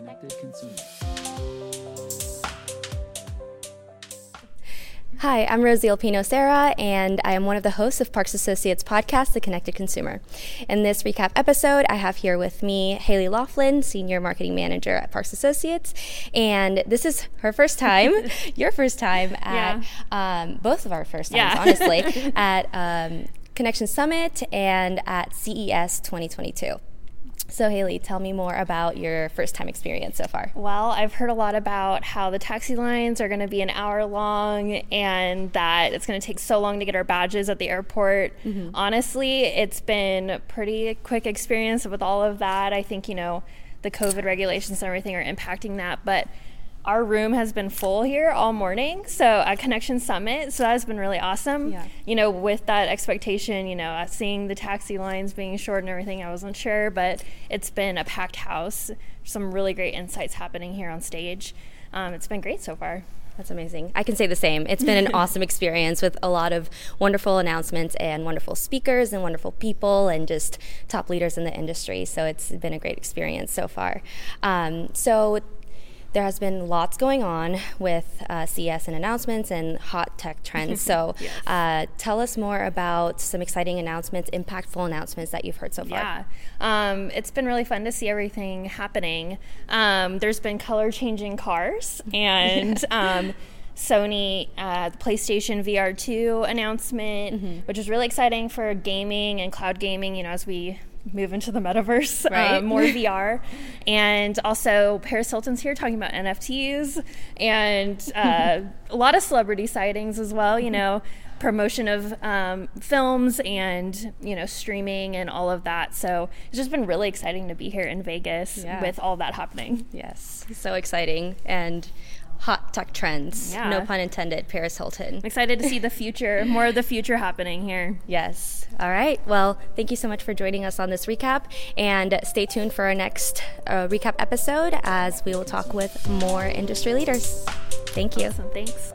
Connected Consumer. Hi, I'm Rosey Ulpino Sera, and I am one of the hosts of Parks Associates podcast, The Connected Consumer. In this recap episode, I have here with me Hailey Laughlin, Senior Marketing Manager at Parks Associates, and this is her first time, your first time at yeah. um, both of our first times, yeah. honestly, at um, Connection Summit and at CES 2022. So, Hailey, tell me more about your first time experience so far. Well, I've heard a lot about how the taxi lines are going to be an hour long and that it's going to take so long to get our badges at the airport. Mm-hmm. Honestly, it's been a pretty quick experience with all of that. I think, you know, the COVID regulations and everything are impacting that. But our room has been full here all morning. So at Connection Summit, so that has been really awesome. Yeah. You know, with that expectation, you know, seeing the taxi lines being short and everything, I wasn't sure, but it's been a packed house. Some really great insights happening here on stage. Um, it's been great so far. That's amazing. I can say the same. It's been an awesome experience with a lot of wonderful announcements and wonderful speakers and wonderful people and just top leaders in the industry. So it's been a great experience so far. Um, so there has been lots going on with uh, CES and announcements and hot tech trends. So yes. uh, tell us more about some exciting announcements, impactful announcements that you've heard so far. Yeah, um, it's been really fun to see everything happening. Um, there's been color changing cars and. Um, Sony uh, PlayStation VR 2 announcement, mm-hmm. which is really exciting for gaming and cloud gaming, you know, as we move into the metaverse, uh, right. uh, more VR. And also, Paris Hilton's here talking about NFTs and uh, a lot of celebrity sightings as well, you know, promotion of um, films and, you know, streaming and all of that. So it's just been really exciting to be here in Vegas yeah. with all that happening. Yes, so exciting. And hot tech trends. Yeah. No pun intended, Paris Hilton. I'm excited to see the future, more of the future happening here. Yes. All right. Well, thank you so much for joining us on this recap. And stay tuned for our next uh, recap episode as we will talk with more industry leaders. Thank you. Awesome. Thanks.